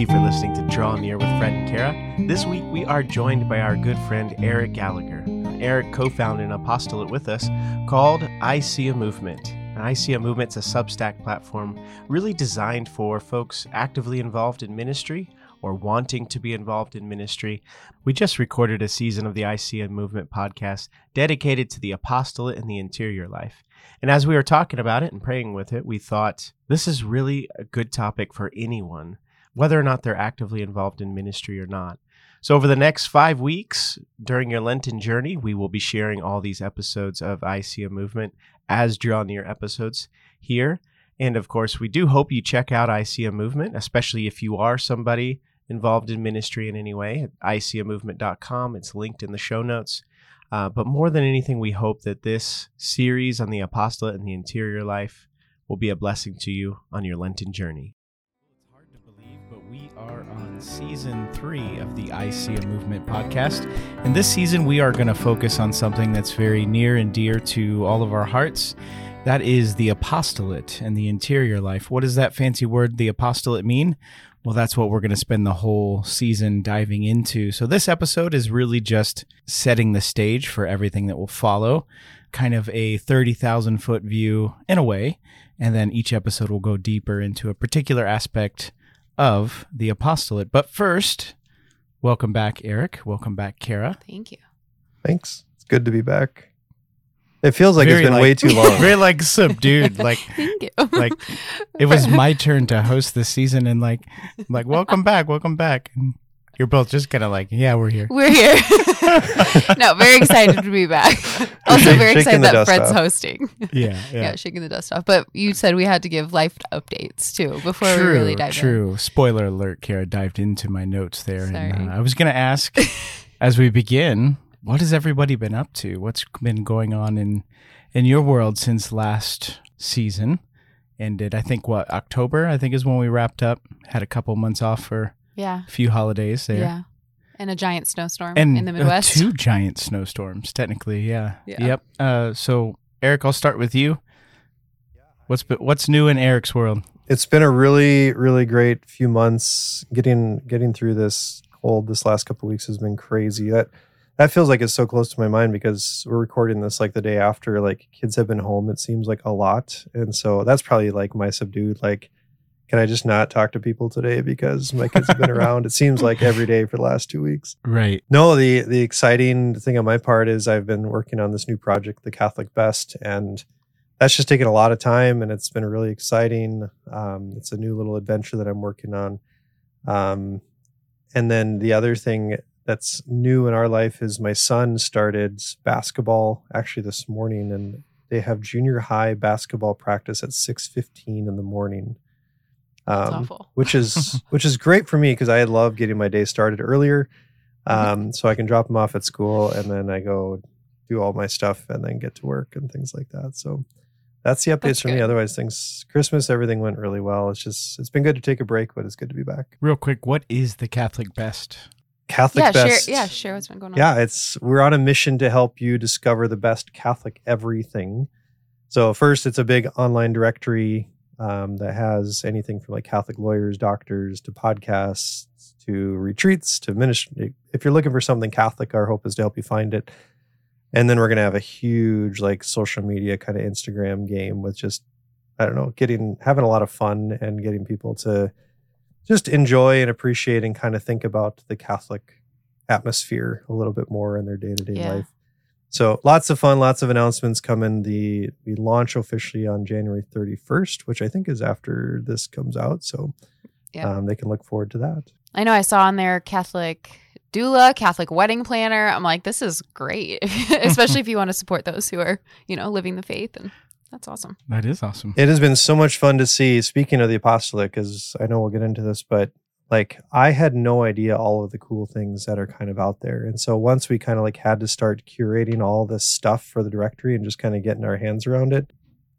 you for listening to Draw Near with Fred and Kara. This week we are joined by our good friend Eric Gallagher. Eric co founded an apostolate with us called I See a Movement. And I See a Movement's a Substack platform really designed for folks actively involved in ministry or wanting to be involved in ministry. We just recorded a season of the I See a Movement podcast dedicated to the apostolate and the interior life. And as we were talking about it and praying with it, we thought this is really a good topic for anyone, whether or not they're actively involved in ministry or not. So, over the next five weeks during your Lenten journey, we will be sharing all these episodes of I See a Movement as Draw Near episodes here. And of course, we do hope you check out I See a Movement, especially if you are somebody involved in ministry in any way at iseeamovement.com. It's linked in the show notes. Uh, but more than anything, we hope that this series on the apostolate and the interior life will be a blessing to you on your Lenten journey. We are on season three of the I See a Movement podcast. And this season, we are going to focus on something that's very near and dear to all of our hearts. That is the apostolate and the interior life. What does that fancy word, the apostolate, mean? Well, that's what we're going to spend the whole season diving into. So, this episode is really just setting the stage for everything that will follow, kind of a 30,000 foot view in a way. And then each episode will go deeper into a particular aspect of the apostolate. But first, welcome back, Eric. Welcome back, Kara. Thank you. Thanks. It's good to be back. It feels like Very it's been like- way too long. Very like subdued. Like, Thank you. like it was my turn to host this season and like like welcome back welcome back and you're both just kind of like yeah we're here We're here. no, very excited to be back. Also, very shaking excited that Fred's off. hosting. yeah Yeah. shaking the dust off. But you said we had to give life updates too before true we really dive in. true spoiler alert kara dived into my notes there and uh, i was gonna ask as we begin what has everybody been up to what's been going on in in your world since last season ended i think what october i think is when we wrapped up had a couple months off for Yeah. a few holidays there Yeah. And a giant snowstorm and in the uh, Midwest. two giant snowstorms, technically. Yeah. Yeah. Yep. Uh, so Eric, I'll start with you. What's what's new in Eric's world? It's been a really, really great few months. Getting getting through this cold this last couple weeks has been crazy. That that feels like it's so close to my mind because we're recording this like the day after like kids have been home. It seems like a lot, and so that's probably like my subdued like. Can I just not talk to people today because my kids have been around? It seems like every day for the last two weeks. Right. No, the the exciting thing on my part is I've been working on this new project, the Catholic Best, and that's just taken a lot of time, and it's been really exciting. Um, it's a new little adventure that I'm working on. Um, and then the other thing that's new in our life is my son started basketball actually this morning, and they have junior high basketball practice at six fifteen in the morning. That's Um, awful. which is which is great for me because I love getting my day started earlier, um, so I can drop them off at school and then I go do all my stuff and then get to work and things like that. So that's the updates That's for me. Otherwise, things Christmas everything went really well. It's just it's been good to take a break, but it's good to be back. Real quick, what is the Catholic Best? Catholic yeah, best. share yeah, share what's been going on. Yeah, it's we're on a mission to help you discover the best Catholic everything. So first, it's a big online directory um, that has anything from like Catholic lawyers, doctors, to podcasts, to retreats, to ministry. If you're looking for something Catholic, our hope is to help you find it. And then we're gonna have a huge like social media kind of Instagram game with just I don't know, getting having a lot of fun and getting people to just enjoy and appreciate and kind of think about the Catholic atmosphere a little bit more in their day to day life. So lots of fun, lots of announcements coming. The we launch officially on January 31st, which I think is after this comes out. So Yeah. um, they can look forward to that. I know I saw on there Catholic doula, Catholic wedding planner. I'm like, this is great, especially if you want to support those who are, you know, living the faith, and that's awesome. That is awesome. It has been so much fun to see. Speaking of the apostolate, because I know we'll get into this, but like I had no idea all of the cool things that are kind of out there. And so once we kind of like had to start curating all this stuff for the directory and just kind of getting our hands around it,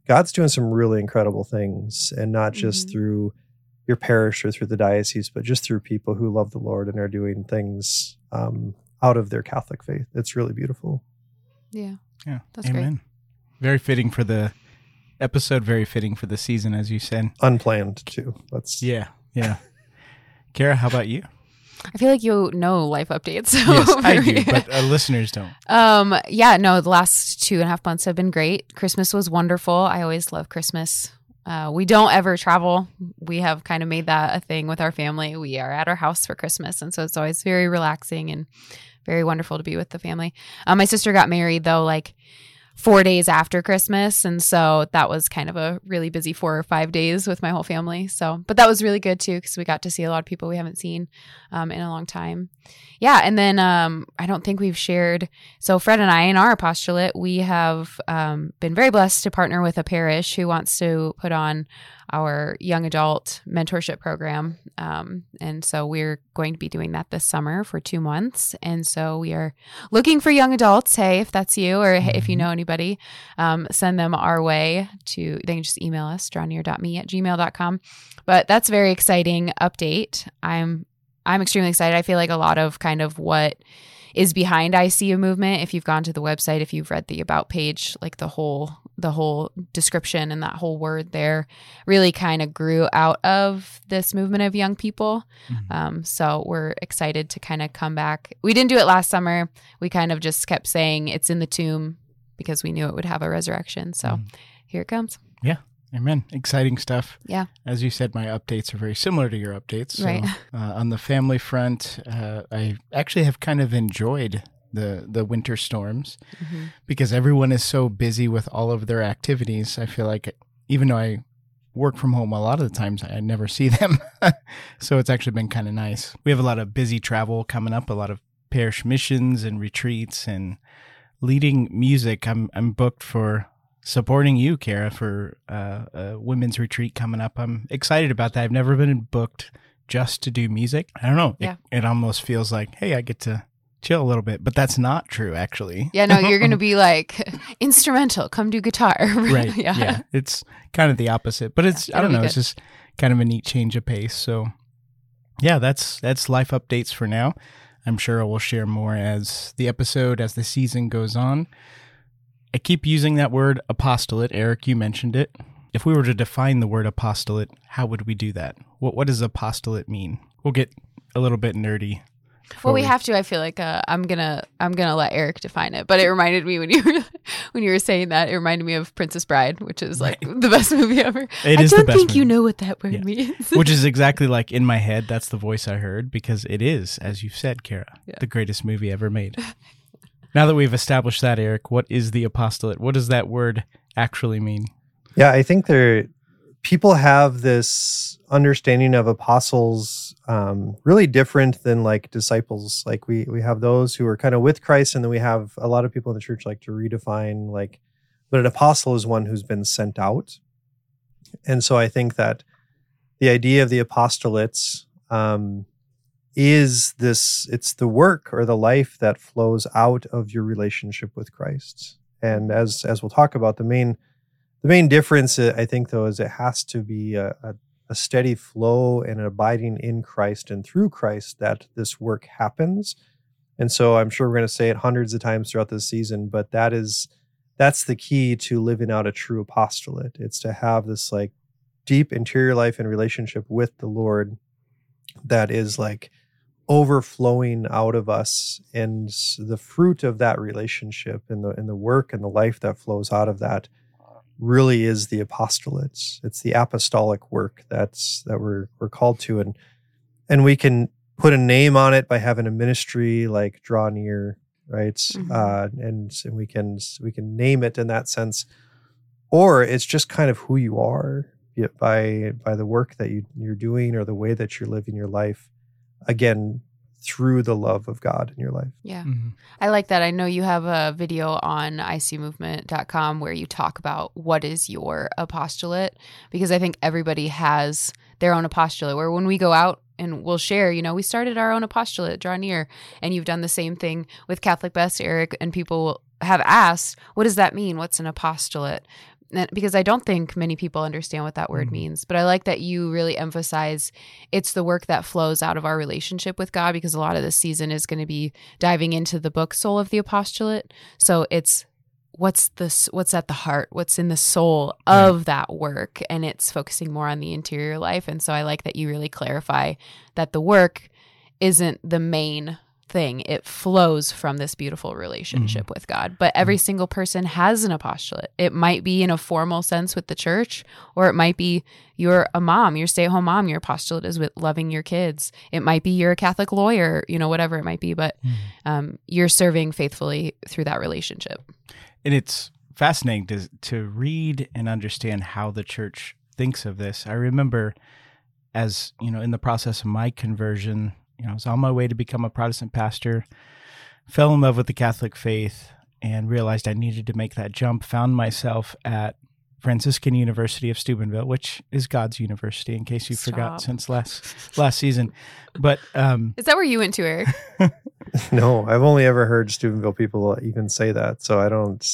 God's doing some really incredible things, and not just Mhm. through your parish or through the diocese, but just through people who love the Lord and are doing things um, out of their Catholic faith. It's really beautiful. Yeah. Yeah. That's great. Very fitting for the episode, very fitting for the season, as you said. Unplanned too. Let's Yeah. Yeah. Kara, how about you? I feel like you know life updates. yes, I do, but uh, listeners don't. Um, yeah, no, the last two and a half months have been great. Christmas was wonderful. I always love Christmas. Uh, we don't ever travel. We have kind of made that a thing with our family. We are at our house for Christmas. And so it's always very relaxing and very wonderful to be with the family. Um, my sister got married though, like four days after Christmas. And so that was kind of a really busy four or five days with my whole family. So, but that was really good too, because we got to see a lot of people we haven't seen um, in a long time. Yeah. And then um, I don't think we've shared. So, Fred and I, in our apostolate, we have um, been very blessed to partner with a parish who wants to put on our young adult mentorship program. Um, and so we're going to be doing that this summer for two months. And so we are looking for young adults. Hey, if that's you or hey, if you Mhm. know anybody, um, send them our way to, they can just email us, drawnear.me at gmail.com. But that's a very exciting update. I'm, I'm extremely excited. I feel like a lot of kind of what is behind I see a movement. If you've gone to the website, if you've read the about page, like the whole the whole description and that whole word there really kind of grew out of this movement of young people. Mhm. Um, so we're excited to kind of come back. We didn't do it last summer. We kind of just kept saying it's in the tomb because we knew it would have a resurrection. So Mhm. here it comes. Yeah. Amen. Exciting stuff. Yeah. As you said, my updates are very similar to your updates. So, Right. Uh, on the family front, uh, I actually have kind of enjoyed the the winter storms Mhm. because everyone is so busy with all of their activities. I feel like even though I work from home a lot of the times, I never see them. so it's actually been kind of nice. We have a lot of busy travel coming up, a lot of parish missions and retreats and leading music. I'm I'm booked for supporting you, Kara, for uh, a women's retreat coming up. I'm excited about that. I've never been booked just to do music. I don't know. Yeah. It, it almost feels like, hey, I get to chill a little bit, but that's not true, actually. Yeah, no, you're going to be like instrumental. Come do guitar. right. yeah. yeah. It's kind of the opposite, but it's, Yeah, I don't know, be it's just kind of a neat change of pace. So, yeah, that's that's life updates for now. I'm sure I will share more as the episode, as the season goes on. I keep using that word apostolate. Eric, you mentioned it. If we were to define the word apostolate, how would we do that? What what does apostolate mean? We'll get a little bit nerdy. Before Well, we have to. I feel like uh, I'm gonna I'm gonna let Eric define it. But it reminded me when you were when you were saying that, it reminded me of Princess Bride, which is like the best movie ever. It I is don't the best think you know what that word Yeah. means. which is exactly like in my head. That's the voice I heard because it is, as you've said, Kara, Yeah. the greatest movie ever made. now that we've established that, Eric, what is the apostolate? What does that word actually mean? Yeah, I think there people have this understanding of apostles um, really different than like disciples. Like we we have those who are kind of with Christ, and then we have a lot of people in the church like to redefine like, but an apostle is one who's been sent out. And so I think that the idea of the apostolates um, is this it's the work or the life that flows out of your relationship with Christ. And as as we'll talk about, the main the main difference, uh, I think, though, is it has to be a, a, a steady flow and an abiding in Christ and through Christ that this work happens. And so I'm sure we're going to say it hundreds of times throughout this season, but that is that's the key to living out a true apostolate. It's to have this like deep interior life and relationship with the Lord that is like overflowing out of us and the fruit of that relationship and the and the work and the life that flows out of that really is the apostolates. It's the apostolic work that's that we're we're called to, and and we can put a name on it by having a ministry like Draw Near, right? Mhm. Uh, and and we can we can name it in that sense, or it's just kind of who you are by by the work that you you're doing or the way that you're living your life. Again, through the love of God in your life. yeah. Mm-hmm. I like that. I know you have a video on icmovement.com where you talk about what is your apostolate because I think everybody has their own apostolate where when we go out and we'll share, you know, we started our own apostolate, draw near, and you've done the same thing with Catholic Best, Eric, and people have asked, what does that mean? What's an apostolate? Because I don't think many people understand what that word Mhm. means, but I like that you really emphasize it's the work that flows out of our relationship with God because a lot of this season is going to be diving into the book Soul of the Apostolate. So it's what's this what's at the heart what's in the soul of that work and it's focusing more on the interior life and so i like that you really clarify that the work isn't the main thing it flows from this beautiful relationship mm-hmm. with god. But every mm-hmm. single person has an apostolate. It might be in a formal sense with the church or it might be you're a mom you're stay-at-home mom your apostolate is with loving your kids. It might be you're a catholic lawyer you know whatever it might be but mm-hmm. um, you're serving faithfully through that relationship. And it's fascinating to to read and understand how the church thinks of this. I remember as, you know, in the process of my conversion, you know, I was on my way to become a Protestant pastor, fell in love with the Catholic faith and realized I needed to make that jump, found myself at Franciscan University of Steubenville, which is God's university in case you forgot since last last season. But um Is that where you went to, Eric? No, I've only ever heard Steubenville people even say that, so I don't.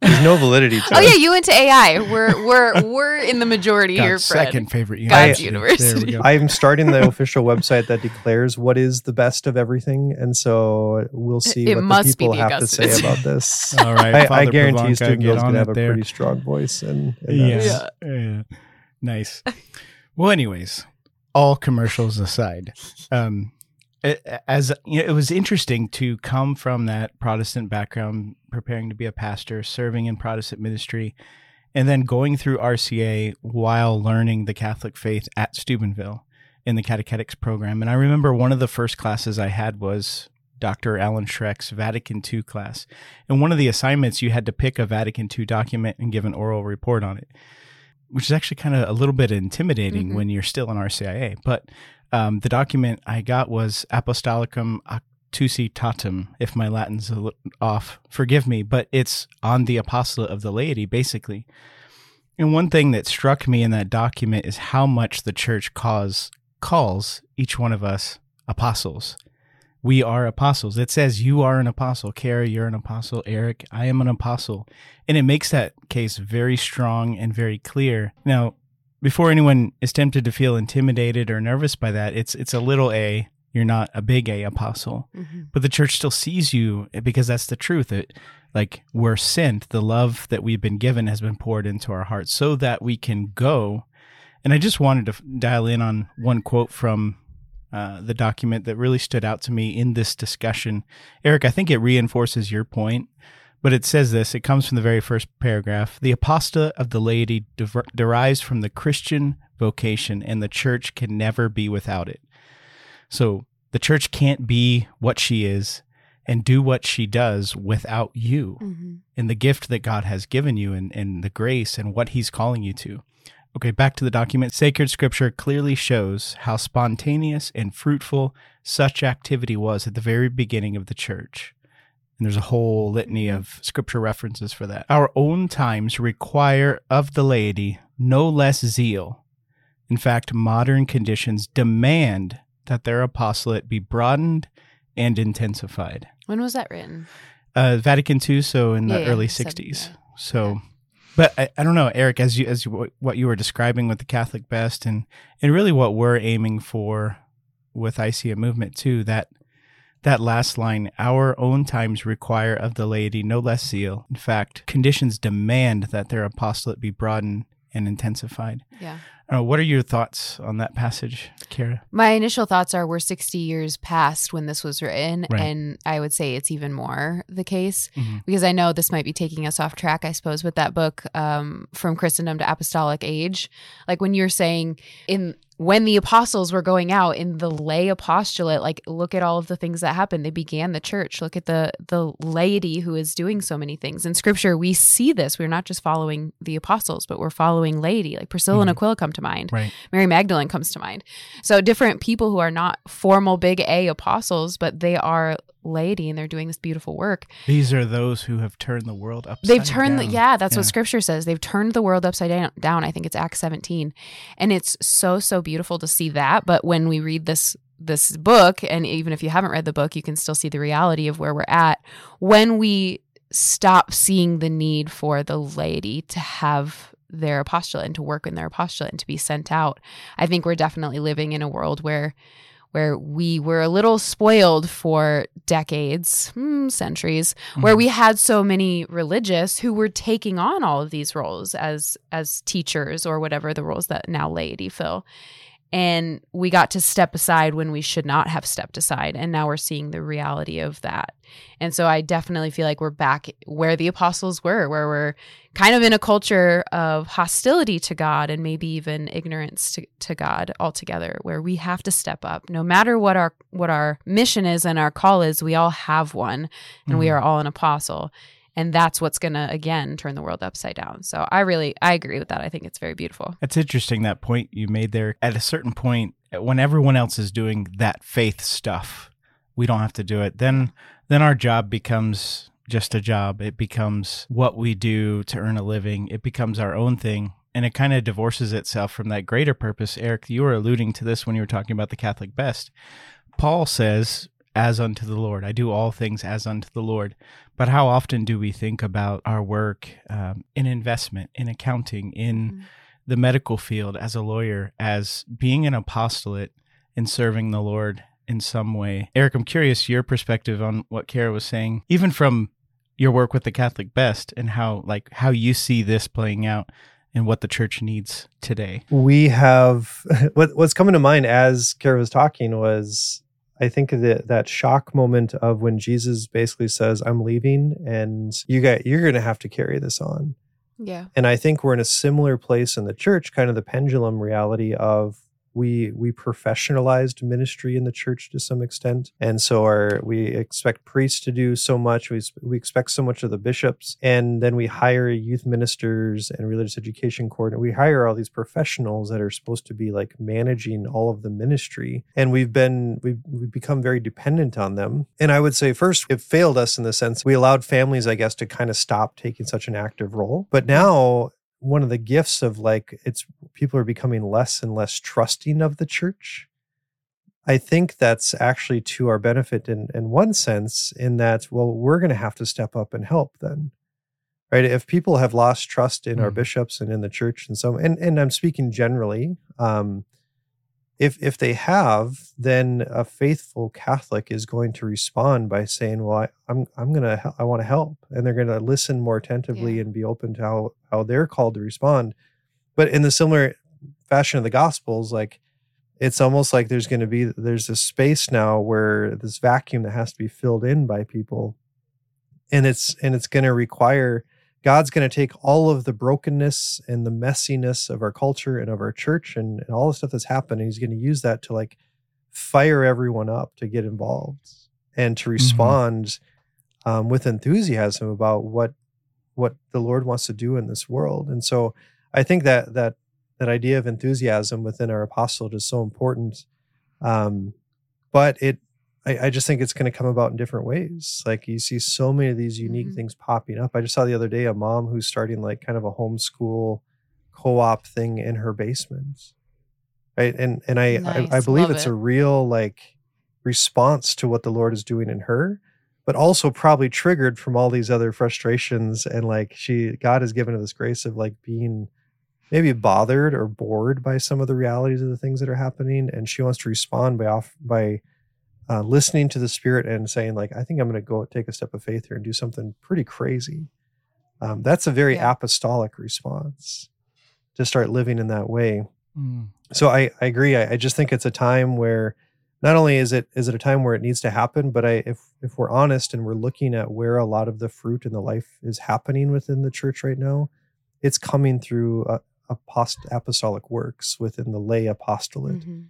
There's no validity to oh it. yeah, you went to AI. We're we're we're in the majority here, God's Fred. second favorite God's university. There we go. I'm starting the official website that declares what is the best of everything, and so we'll see It what must the be people the have to say about this. All right. I, I guarantee Pavanka, Steubenville's get gonna have it a there. pretty strong voice, and, and Yeah. that's- yeah. Nice. Well, anyways, all commercials aside, um, a- as you know, it was interesting to come from that Protestant background, preparing to be a pastor, serving in Protestant ministry, and then going through RCIA while learning the Catholic faith at Steubenville in the catechetics program. And I remember one of the first classes I had was Dr. Alan Schreck's Vatican II class. And one of the assignments, you had to pick a Vatican II document and give an oral report on it, which is actually kind of a little bit intimidating Mhm. when you're still in RCIA. But um, the document I got was Apostolicum Actuositatem, if my Latin's off, forgive me, but it's on the apostolate of the laity, basically. And one thing that struck me in that document is how much the church calls, calls each one of us apostles. We are apostles. It says you are an apostle. Kara, you're an apostle. Eric, I am an apostle. And it makes that case very strong and very clear. Now, before anyone is tempted to feel intimidated or nervous by that, it's it's a little a. You're not a big A apostle. Mhm. but the church still sees you because that's the truth. It like we're sent. The love that we've been given has been poured into our hearts so that we can go. And i just wanted to f- dial in on one quote from uh, the document that really stood out to me in this discussion. Eric i think it reinforces your point but it says this it comes from the very first paragraph the apostolate of the laity diver- derives from the christian vocation and the church can never be without it so the church can't be what she is and do what she does without you Mhm. and the gift that God has given you and, and the grace and what he's calling you to. Okay, back to the document. Sacred scripture clearly shows how spontaneous and fruitful such activity was at the very beginning of the church. And there's a whole litany of scripture references for that. Our own times require of the laity no less zeal. In fact, modern conditions demand that their apostolate be broadened and intensified When was that written? uh, Vatican II, so in the Yeah, yeah, early seven- '60s. yeah. So, but I, I don't know, Eric, as you as you, what you were describing with the Catholic Best, and and really what we're aiming for with I See a Movement too. That that last line: "Our own times require of the laity no less zeal. In fact, conditions demand that their apostolate be broadened and intensified." Yeah. Uh, what are your thoughts on that passage, Kara? My initial thoughts are we're 60 years past when this was written, Right. and I would say it's even more the case Mhm. because I know this might be taking us off track, I suppose, with that book, um, From Christendom to Apostolic Age. Like when you're saying in when the apostles were going out in the lay apostolate, like look at all of the things that happened. They began the church. Look at the the laity who is doing so many things. In scripture, we see this. We're not just following the apostles, but we're following laity. Like Priscilla and Mhm. Aquila come to mind. Right. Mary Magdalene comes to mind. So different people who are not formal big A apostles, but they are laity and they're doing this beautiful work. These are those who have turned the world upside They've turned the, yeah, that's what scripture says. They've turned the world upside down, down. I think it's Acts 17. And it's so so beautiful to see that, but when we read this this book and even if you haven't read the book, you can still see the reality of where we're at when we stop seeing the need for the laity to have their apostolate and to work in their apostolate and to be sent out. I think we're definitely living in a world where where we were a little spoiled for decades, hmm, centuries, where Mhm. we had so many religious who were taking on all of these roles as as teachers or whatever the roles that now laity fill. And we got to step aside when we should not have stepped aside. And now we're seeing the reality of that. And so I definitely feel like we're back where the apostles were, where we're kind of in a culture of hostility to God and maybe even ignorance to, to God altogether, where we have to step up. No matter what our what our mission is and our call is, we all have one and we Mhm. are all an apostle. And that's what's gonna again turn the world upside down. So I really I agree with that. I think it's very beautiful. It's interesting that point you made there. At a certain point, when everyone else is doing that faith stuff, we don't have to do it. Then then our job becomes just a job. It becomes what we do to earn a living. It becomes our own thing. And it kind of divorces itself from that greater purpose. Eric, you were alluding to this when you were talking about the Catholic best. Paul says, as unto the Lord. I do all things as unto the Lord. But how often do we think about our work um, in investment, in accounting, in Mhm. the medical field as a lawyer as being an apostolate and serving the Lord in some way. Eric, I'm curious your perspective on what Kara was saying, even from your work with the Catholic Best and how like how you see this playing out and what the church needs today. we have what what's coming to mind as Kara was talking was I think that that shock moment of when Jesus basically says, "I'm leaving, and you got you're going to have to carry this on." Yeah. And I think we're in a similar place in the church, kind of the pendulum reality of we we professionalized ministry in the church to some extent, and so our we expect priests to do so much. We we expect so much of the bishops, and then we hire youth ministers and religious education coordinator. We hire all these professionals that are supposed to be like managing all of the ministry, and we've been we've we've become very dependent on them. And I would say first it failed us in the sense we allowed families, I guess, to kind of stop taking such an active role. But now one of the gifts of like it's people are becoming less and less trusting of the church. I think that's actually to our benefit in in one sense, in that well, we're going to have to step up and help then, right? If people have lost trust in our Mhm. bishops and in the church and so and and I'm speaking generally, um, if if they have, then a faithful Catholic is going to respond by saying, "Well, I, I'm I'm gonna I want to help," and they're going to listen more attentively Yeah. and be open to how how they're called to respond. But in the similar fashion of the Gospels, like it's almost like there's going to be there's this space now where this vacuum that has to be filled in by people, and it's and it's going to require God's going to take all of the brokenness and the messiness of our culture and of our church and, and all the stuff that's happened. And he's going to use that to like fire everyone up to get involved and to respond um, with enthusiasm about what what the Lord wants to do in this world. And so I think that that that idea of enthusiasm within our apostolate is so important. Um, but it I, I just think it's going to come about in different ways. Like you see so many of these unique Mhm. things popping up. I just saw the other day a mom who's starting like kind of a homeschool co-op thing in her basement. Right. And and I I, I believe Love it's it. a real like response to what the Lord is doing in her, but also probably triggered from all these other frustrations and like she God has given her this grace of like being maybe bothered or bored by some of the realities of the things that are happening and she wants to respond by off by uh, listening to the spirit and saying like i think i'm going to go take a step of faith here and do something pretty crazy um, that's a very Yeah. apostolic response to start living in that way Mm. so I, I agree. I, I just think it's a time where not only is it is it a time where it needs to happen, but I if if we're honest and we're looking at where a lot of the fruit in the life is happening within the church right now, it's coming through uh, apost- apostolic works within the lay apostolate. Mhm.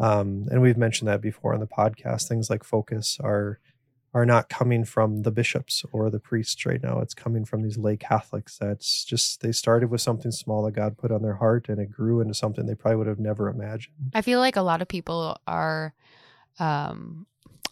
Um, and we've mentioned that before on the podcast. Things like focus are are not coming from the bishops or the priests right now. It's coming from these lay Catholics that's just they started with something small that God put on their heart and it grew into something they probably would have never imagined. I feel like a lot of people are um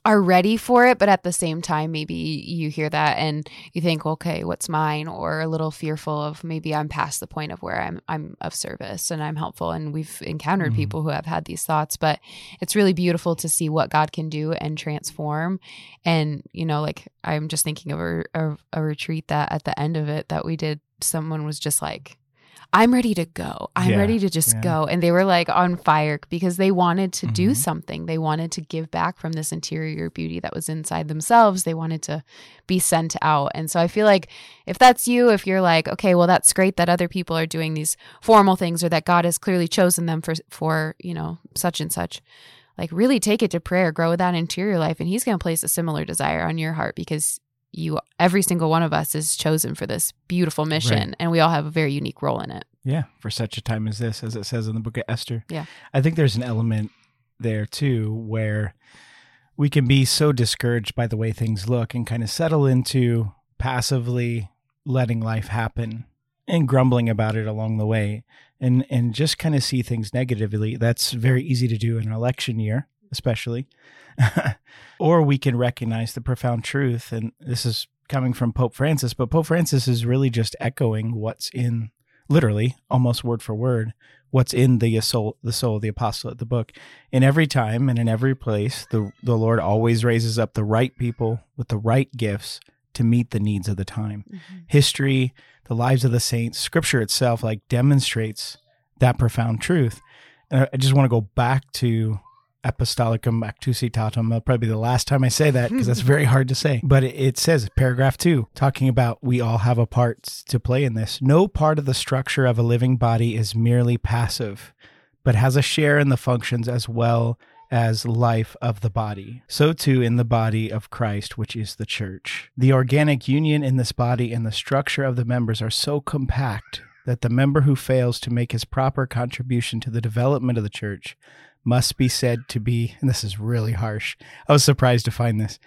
are ready for it, but at the same time maybe you hear that and you think, okay, what's mine? Or a little fearful of maybe I'm past the point of where I'm I'm of service and I'm helpful. And we've encountered Mhm. people who have had these thoughts, but it's really beautiful to see what God can do and transform. And, you know, like I'm just thinking of a, a, a retreat that at the end of it that we did, someone was just like, I'm ready to go. I'm Yeah, ready to just yeah. go. And they were like on fire because they wanted to do Mhm. something. They wanted to give back from this interior beauty that was inside themselves. They wanted to be sent out. And so I feel like if that's you, if you're like, okay, well, that's great that other people are doing these formal things or that God has clearly chosen them for, for, you know, such and such, like really take it to prayer, grow that interior life. And He's going to place a similar desire on your heart because you, every single one of us is chosen for this beautiful mission and we all have a very unique role in it. Yeah, for such a time as this, as it says in the book of Esther. Yeah. I think there's an element there too where we can be so discouraged by the way things look and kind of settle into passively letting life happen and grumbling about it along the way and and just kind of see things negatively. That's very easy to do in an election year, especially. or we can recognize the profound truth and this is coming from Pope Francis, but Pope Francis is really just echoing what's in literally almost word for word what's in the soul the soul of the apostolate the book. In every time and in every place the the lord always raises up the right people with the right gifts to meet the needs of the time. Mm-hmm. History the lives of the saints scripture itself like demonstrates that profound truth. And i just want to go back to apostolicum actuositatum that'll probably be the last time i say that because that's very hard to say but it says paragraph two talking about we all have a part to play in this no part of the structure of a living body is merely passive but has a share in the functions as well as life of the body. So too in the body of Christ, which is the church. The organic union in this body and the structure of the members are so compact that the member who fails to make his proper contribution to the development of the church must be said to be, and this is really harsh, I was surprised to find this,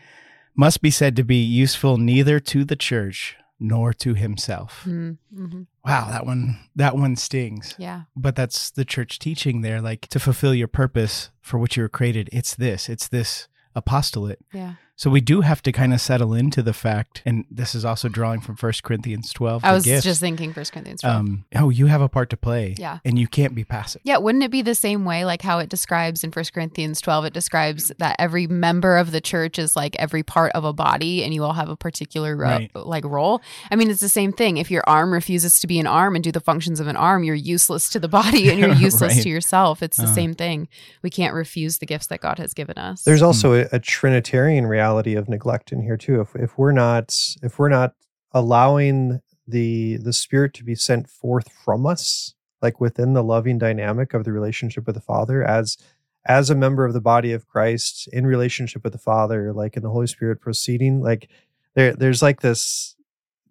must be said to be useful neither to the church nor to himself. Mm-hmm. Wow, that one that one stings Yeah. but that's the church teaching there like to fulfill your purpose for which you were created it's this it's this apostolate Yeah. So we do have to kind of settle into the fact and this is also drawing from 1 corinthians 12 I was gifts. just thinking First Corinthians 12. um oh you have a part to play Yeah. and you can't be passive Yeah, wouldn't it be the same way like how it describes in 1 Corinthians 12 it describes that every member of the church is like every part of a body and you all have a particular ro- Right. like role. I mean, it's the same thing. If your arm refuses to be an arm and do the functions of an arm, you're useless to the body and you're useless Right. to yourself. It's the Uh. same thing. We can't refuse the gifts that God has given us. There's also a, a Trinitarian reality of neglect in here too. If if we're not if we're not allowing the the Spirit to be sent forth from us, like within the loving dynamic of the relationship with the Father, as as a member of the body of Christ in relationship with the Father, like in the Holy Spirit proceeding, like there there's like this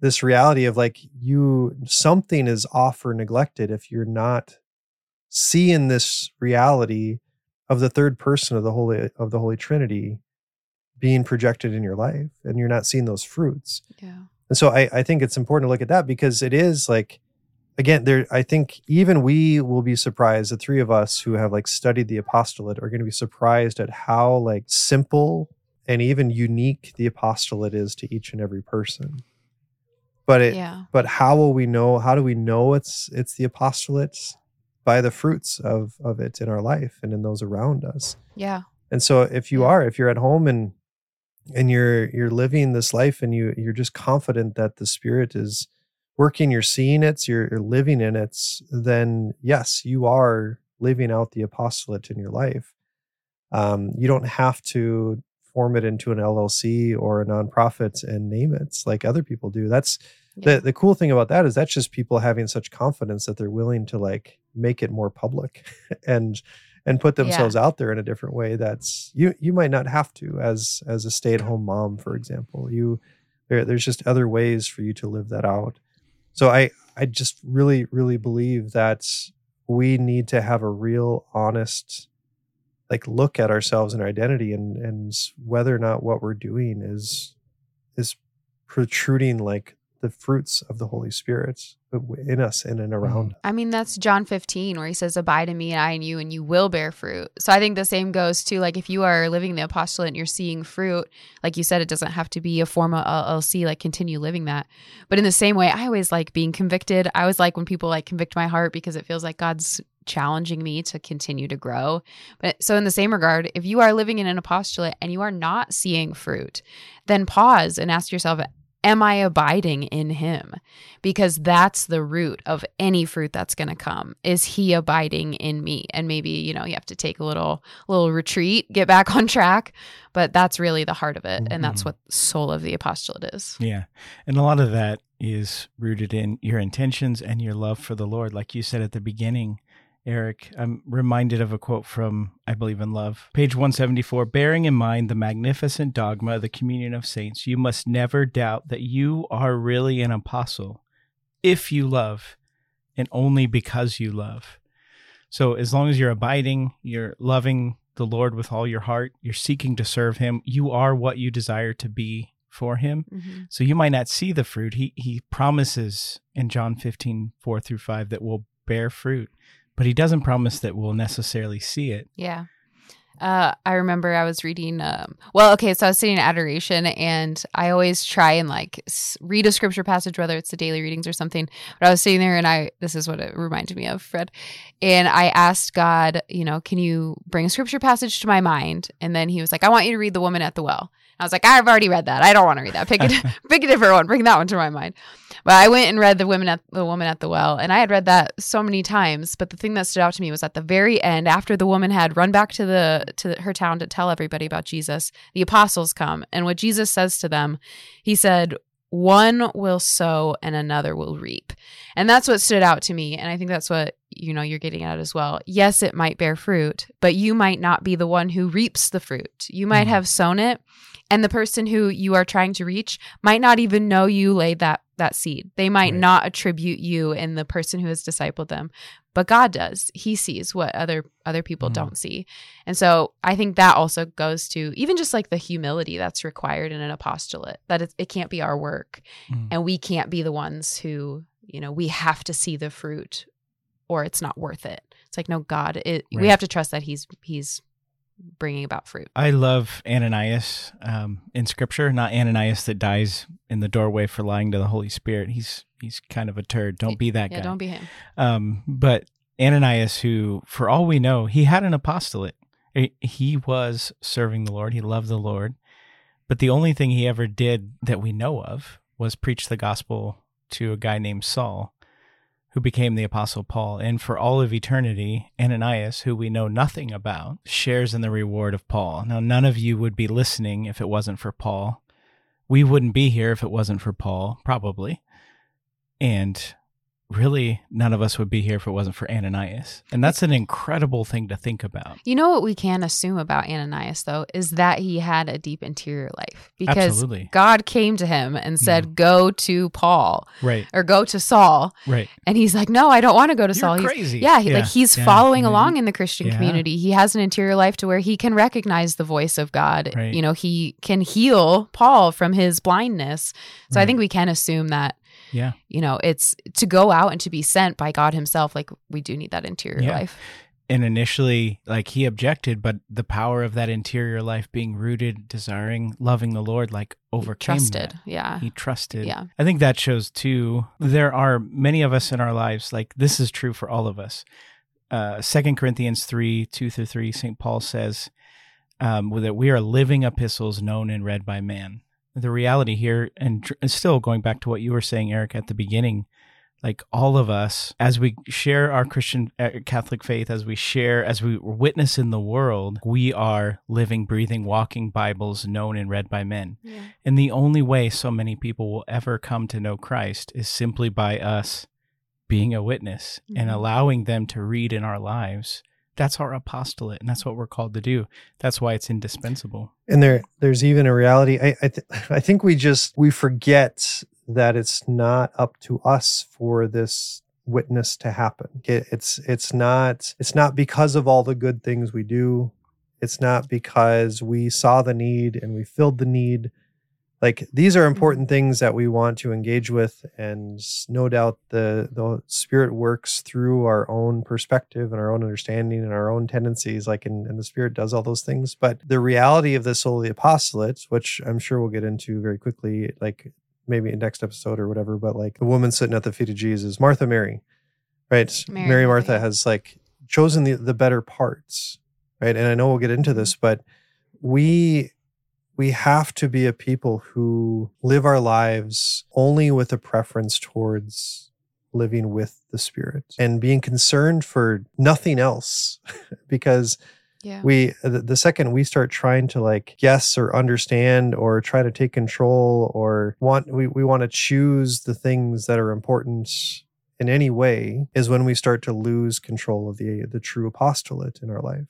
this reality of like you something is off or neglected if you're not seeing this reality of the third person of the holy of the holy trinity being projected in your life and you're not seeing those fruits yeah. and so I, I think it's important to look at that because it is like again there i think even we will be surprised the three of us who have like studied the apostolate are going to be surprised at how like simple and even unique the apostolate is to each and every person but it Yeah. but how will we know how do we know it's it's the apostolate by the fruits of of it in our life and in those around us Yeah. and so if you are if you're at home and and you're you're living this life and you you're just confident that the spirit is working you're seeing it you're, you're living in it then yes you are living out the apostolate in your life. Um, you don't have to form it into an llc or a nonprofit and name it like other people do. That's Yeah. the the cool thing about that is that's just people having such confidence that they're willing to like make it more public. And and put Yeah. themselves out there in a different way that's you you might not have to as as a stay-at-home mom for example you there, there's just other ways for you to live that out so i i just really really believe that we need to have a real honest like look at ourselves and our identity and and whether or not what we're doing is is protruding like the fruits of the Holy Spirit in us and in mm-hmm. around. I mean, that's John 15, where he says, Abide in me and I in you, and you will bear fruit. So I think the same goes to like if you are living the apostolate and you're seeing fruit, like you said, it doesn't have to be a formal LLC, like continue living that. But in the same way, I always like being convicted. I always like when people like convict my heart because it feels like God's challenging me to continue to grow. But so in the same regard, if you are living in an apostolate and you are not seeing fruit, then pause and ask yourself, am I abiding in him? Because that's the root of any fruit that's going to come. Is he abiding in me? And maybe, you know, you have to take a little little retreat, get back on track, but that's really the heart of it and that's Mhm. what soul of the apostolate is. Yeah. And a lot of that is rooted in your intentions and your love for the Lord. Like you said at the beginning, Eric, I'm reminded of a quote from I Believe in Love, page 174. Bearing in mind the magnificent dogma of the communion of saints, you must never doubt that you are really an apostle if you love and only because you love. So as long as you're abiding, you're loving the Lord with all your heart, you're seeking to serve him, you are what you desire to be for him. Mhm. So you might not see the fruit. He he promises in John 15, 4 through 5 that we'll bear fruit, but he doesn't promise that we'll necessarily see it. Yeah. Uh, I remember I was reading. Um, well, okay, so I was sitting in adoration, and I always try and like read a scripture passage, whether it's the daily readings or something. But I was sitting there, and I this is what it reminded me of, Fred. And I asked God, you know, can you bring a scripture passage to my mind? And then He was like, I want you to read the woman at the well. I was like, I've already read that. I don't want to read that. Pick a pick a different one. Bring that one to my mind. But I went and read the women at the woman at the well, and I had read that so many times. But the thing that stood out to me was at the very end, after the woman had run back to the to her town to tell everybody about Jesus, the apostles come, and what Jesus says to them, he said, "One will sow, and another will reap," and that's what stood out to me. And I think that's what you know you're getting at as well. Yes, it might bear fruit, but you might not be the one who reaps the fruit. You might Mhm. have sown it, and the person who you are trying to reach might not even know you laid that that seed. They might Right. not attribute you in the person who has discipled them, but God does. He sees what other other people Mhm. don't see. And so I think that also goes to even just like the humility that's required in an apostolate that it, it can't be our work Mm. and we can't be the ones who, you know, we have to see the fruit or it's not worth it. It's like no God, it, we have to trust that he's he's bringing about fruit. I love Ananias um, in Scripture, not Ananias that dies in the doorway for lying to the Holy Spirit. He's he's kind of a turd. Don't be that Yeah, guy. don't be him. Um, but Ananias, who, for all we know, he had an apostolate. He- He was serving the Lord. He loved the Lord. But the only thing he ever did that we know of was preach the gospel to a guy named Saul, who became the apostle Paul. And for all of eternity, Ananias, who we know nothing about, shares in the reward of Paul. Now, none of you would be listening if it wasn't for Paul. We wouldn't be here if it wasn't for Paul, probably. And really, none of us would be here if it wasn't for Ananias. And that's an incredible thing to think about. You know what we can assume about Ananias though is that he had a deep interior life because Absolutely. God came to him and hmm. said, "Go to Paul Right, or go to Saul," right. and he's like, "No, I don't want to go to You're Saul." He's- crazy. yeah, he, like he's yeah. following along in the Christian yeah. community. He has an interior life to where he can recognize the voice of God. Right. You know, he can heal Paul from his blindness. So I think we can assume that Yeah. you know it's to go out and to be sent by God Himself. Like we do need that interior Yeah. life. And initially, like he objected, but the power of that interior life being rooted, desiring, loving the Lord, like He overcame trusted. that. Yeah. He trusted. Yeah. I think that shows too. There are many of us in our lives, like this is true for all of us. Uh, Second Corinthians 3 2 through 3, St. Paul says um, that we are living epistles known and read by man. The reality here, and tr- and still going back to what you were saying, Eric, at the beginning, like all of us, as we share our Christian uh, Catholic faith, as we share, as we witness in the world, we are living, breathing, walking Bibles known and read by men. Yeah. And the only way so many people will ever come to know Christ is simply by us being a witness and Mhm. allowing them to read in our lives. That's our apostolate, and that's what we're called to do. That's why it's indispensable. and there there's even a reality i I, th- I think we just we forget that it's not up to us for this witness to happen It- it's it's not it's not because of all the good things we do it's not because we saw the need and we filled the need like these are mm-hmm. important things that we want to engage with and no doubt the the spirit works through our own perspective and our own understanding and our own tendencies like and, and the spirit does all those things. But the reality of the soul of the apostolate which i'm sure we'll get into very quickly like maybe in next episode or whatever but like the woman sitting at the feet of jesus martha mary right? Mary, mary, Martha, yeah. has like chosen the, the better parts right? And i know we'll get into mm-hmm. this but we we have to be a people who live our lives only with a preference towards living with the Spirit and being concerned for nothing else. because Yeah. we the the second we start trying to like guess or understand or try to take control or want we, we want to choose the things that are important in any way is when we start to lose control of the the true apostolate in our life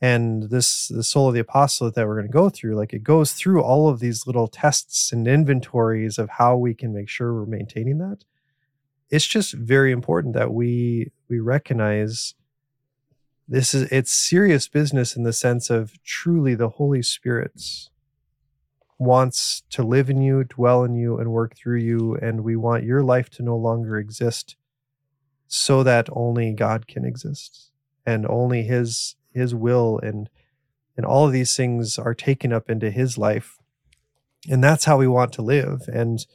and this the soul of the apostolate that we're going to go through like it goes through all of these little tests and inventories of how we can make sure we're maintaining that. It's just very important that we we recognize this is it's serious business in the sense of truly the holy spirit wants to live in you dwell in you and work through you and we want your life to no longer exist so that only god can exist and only his his will and and all of these things are taken up into his life and that's how we want to live and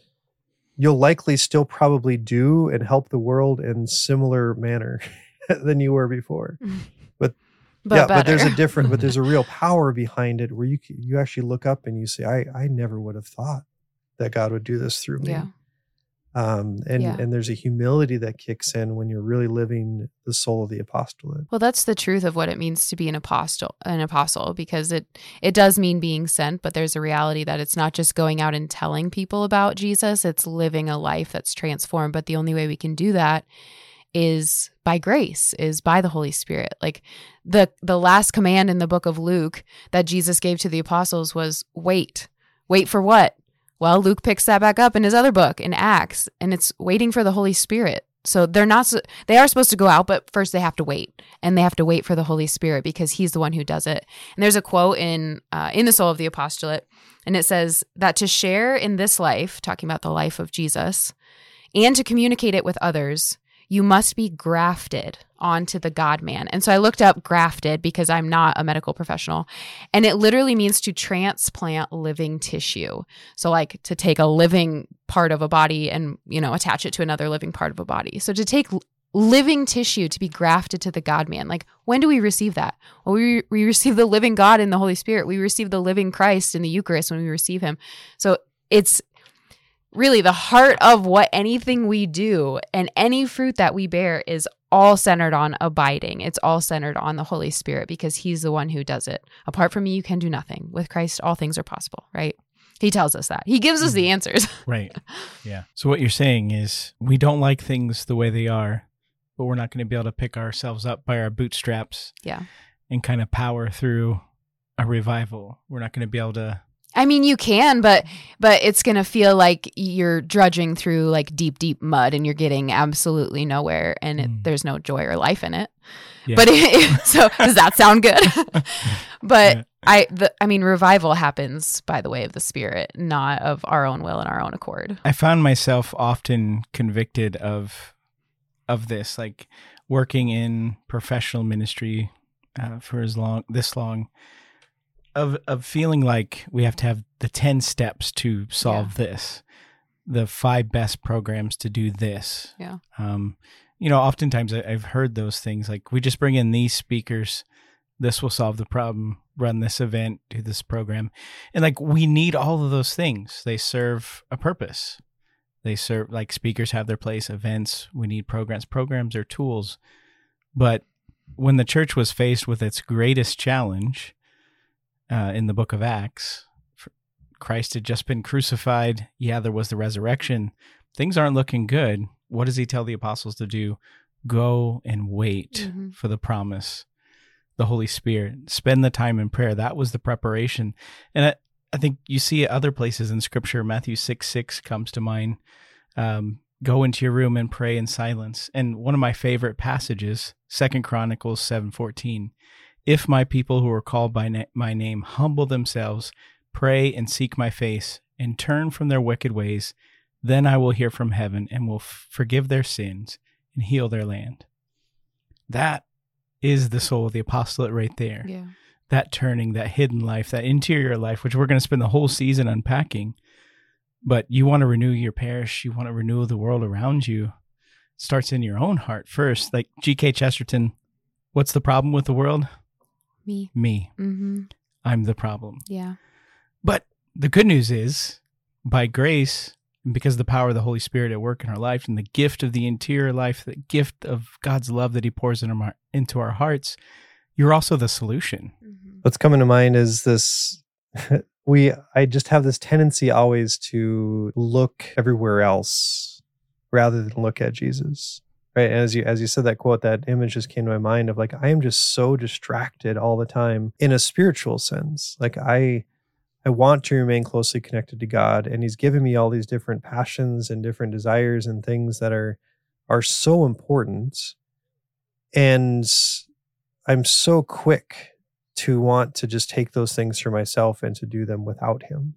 you'll likely still probably do and help the world in similar manner than you were before but yeah, but there's a different, but there's a real power behind it where you you actually look up and you say, I I never would have thought that God would do this through me. Yeah. Um, and Yeah. and there's a humility that kicks in when you're really living the soul of the apostolate. Well, that's the truth of what it means to be an apostle, an apostle, because it it does mean being sent, but there's a reality that it's not just going out and telling people about Jesus, it's living a life that's transformed, but the only way we can do that is by grace, is by the Holy Spirit. Like the the last command in the book of Luke that Jesus gave to the apostles was wait. Wait for what? Well, Luke picks that back up in his other book in Acts, and it's waiting for the Holy Spirit. So they're not they are supposed to go out, but first they have to wait, and they have to wait for the Holy Spirit because He's the one who does it. And there's a quote in uh, in the Soul of the Apostolate, and it says that to share in this life, talking about the life of Jesus, and to communicate it with others, you must be grafted onto the God man. And so I looked up grafted because I'm not a medical professional, and it literally means to transplant living tissue. So like to take a living part of a body and, you know, attach it to another living part of a body. So to take living tissue to be grafted to the God man. Like when do we receive that? Well, we we receive the living God in the Holy Spirit. We receive the living Christ in the Eucharist when we receive him. So it's really the heart of what anything we do and any fruit that we bear is all centered on abiding. It's all centered on the Holy Spirit because he's the one who does it. Apart from me, you can do nothing. With Christ, all things are possible, right? He tells us that. He gives us the mm-hmm. answers. Right. Yeah. So what you're saying is we don't like things the way they are, but we're not going to be able to pick ourselves up by our bootstraps yeah. and kind of power through a revival. We're not going to be able to I mean, you can, but but it's gonna feel like you're drudging through like deep, deep mud, and you're getting absolutely nowhere, and it, Mm. there's no joy or life in it. Yeah. But it, so does that sound good? but Yeah. I, the, I mean, revival happens by the way of the Spirit, not of our own will and our own accord. I found myself often convicted of of this, like working in professional ministry uh, for as long this long, of of feeling like we have to have the ten steps to solve this, the five best programs to do this. Yeah. Um, you know, oftentimes I, I've heard those things like we just bring in these speakers, this will solve the problem. Run this event, do this program, and like we need all of those things. They serve a purpose they serve like speakers have their place events we need programs programs are tools but when the church was faced with its greatest challenge uh, in the book of acts christ had just been crucified. Yeah there was the resurrection. Things aren't looking good. What does he tell the apostles to do? Go and wait Mhm. for the promise the holy spirit. Spend the time in prayer. That was the preparation. And I, I think you see other places in scripture. Matthew 6 6 comes to mind. Um, go into your room and pray in silence. And one of my favorite passages second chronicles 7.14 if my people who are called by na- my name humble themselves pray and seek my face and turn from their wicked ways then i will hear from heaven and will f- forgive their sins and heal their land that is the soul of the apostolate right there Yeah. that turning, that hidden life, that interior life, which we're going to spend the whole season unpacking. But you want to renew your parish, you want to renew the world around you. It starts in your own heart first. Like G.K. Chesterton, what's the problem with the world? Me. Me. Mm-hmm. I'm the problem. Yeah. But the good news is, by grace, because of the power of the Holy Spirit at work in our life and the gift of the interior life, the gift of God's love that He pours into our, into our hearts, you're also the solution. Mhm. what's coming to mind is this we i just have this tendency always to look everywhere else rather than look at jesus right as you as you said that quote that image just came to my mind of like i am just so distracted all the time in a spiritual sense like i i want to remain closely connected to god and he's given me all these different passions and different desires and things that are are so important and i'm so quick to want to just take those things for myself and to do them without him.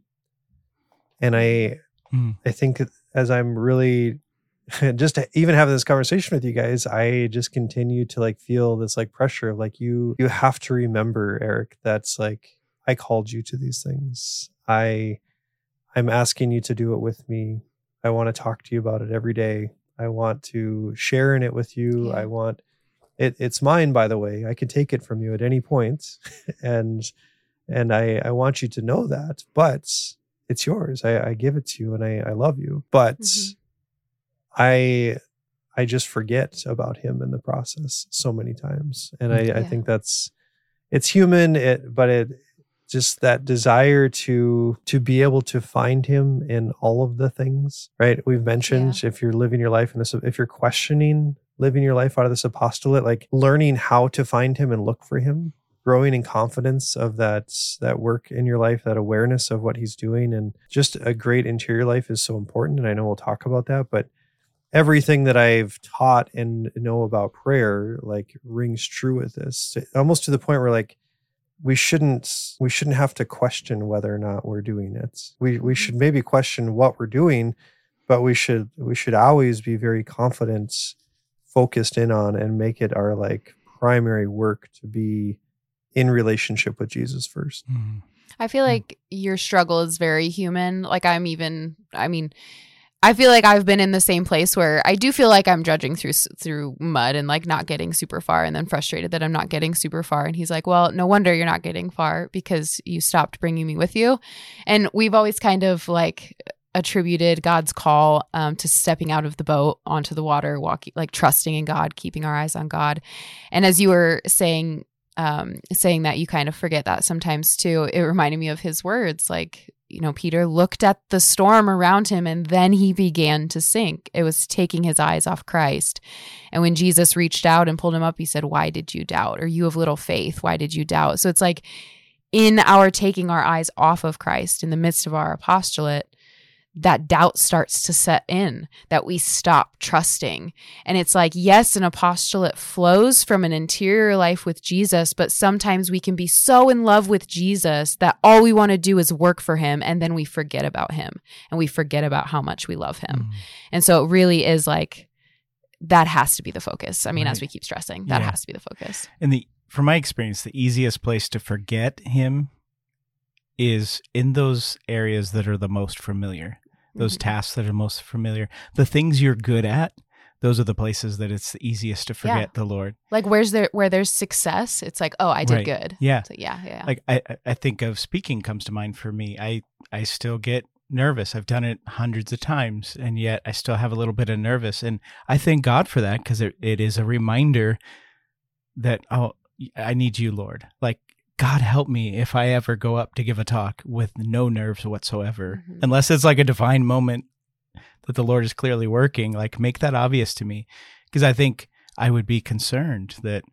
And I Mm. I think as I'm really just to even having this conversation with you guys, I just continue to like feel this like pressure of like you you have to remember, Eric, that's like I called you to these things. I I'm asking you to do it with me. I want to talk to you about it every day. I want to share in it with you. Yeah. I want it it's mine by the way. I can take it from you at any point and and I I want you to know that. But it's yours. I, I give it to you and I, I love you. But Mhm. I I just forget about him in the process so many times. And I, I think that's it's human, it but it just that desire to to be able to find him in all of the things right? We've mentioned if you're living your life in this if you're questioning living your life out of this apostolate like learning how to find him and look for him growing in confidence of that that work in your life that awareness of what he's doing and just a great interior life is so important and i know we'll talk about that but everything that i've taught and know about prayer like rings true with this almost to the point where like we shouldn't we shouldn't have to question whether or not we're doing it we we Mhm. should maybe question what we're doing but we should we should always be very confident focused in on and make it our like primary work to be in relationship with Jesus first. Mm. I feel like your struggle is very human. Like I'm even I mean I feel like I've been in the same place where I do feel like I'm judging through through mud and like not getting super far and then frustrated that I'm not getting super far and he's like, "Well, no wonder you're not getting far because you stopped bringing me with you." And we've always kind of like attributed God's call um, to stepping out of the boat onto the water, walking like trusting in God, keeping our eyes on God. And as you were saying um, saying that you kind of forget that sometimes too. It reminded me of his words, like, you know, Peter looked at the storm around him and then he began to sink. It was taking his eyes off Christ. And when Jesus reached out and pulled him up, he said, Why did you doubt? Or you have little faith. Why did you doubt? So it's like in our taking our eyes off of Christ in the midst of our apostolate, that doubt starts to set in, that we stop trusting. And it's like, yes, an apostolate flows from an interior life with Jesus, but sometimes we can be so in love with Jesus that all we want to do is work for him. And then we forget about him and we forget about how much we love him. Mm. And so it really is like, that has to be the focus. I mean, as we keep stressing, that Yeah. has to be the focus. And the from my experience, the easiest place to forget him is in those areas that are the most familiar, those Mhm. tasks that are most familiar, the things you're good at. Those are the places that it's the easiest to Yeah. forget the Lord. Like, where's there, where there's success, it's like, oh, I did Right. good. Yeah. So, yeah, yeah. Like I, I- I think of speaking comes to mind for me. I, I still get nervous. I've done it hundreds of times, and yet I still have a little bit of nervous. And I thank God for that because it, it is a reminder that oh, I need you, Lord. Like God help me if I ever go up to give a talk with no nerves whatsoever, Mhm. unless it's like a divine moment that the Lord is clearly working. Like make that obvious to me, because I think I would be concerned that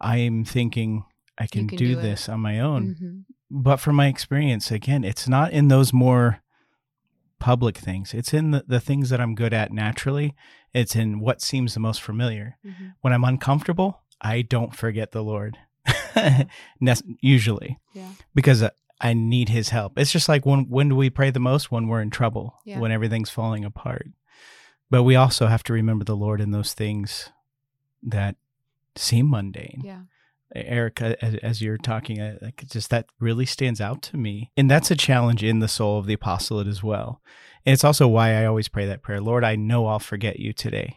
I'm thinking I can, can do, do this on my own Mhm. but from my experience again it's not in those more public things it's in the, the things that i'm good at naturally it's in what seems the most familiar Mhm. when i'm uncomfortable i don't forget the lord usually Yeah. because uh, i need his help it's just like when when do we pray the most when we're in trouble Yeah. when everything's falling apart but we also have to remember the lord in those things that seem mundane Yeah. Eric, uh, as, as you're talking, uh, like just that really stands out to me, and that's a challenge in the soul of the apostolate as well. And it's also why I always pray that prayer: Lord, I know I'll forget you today.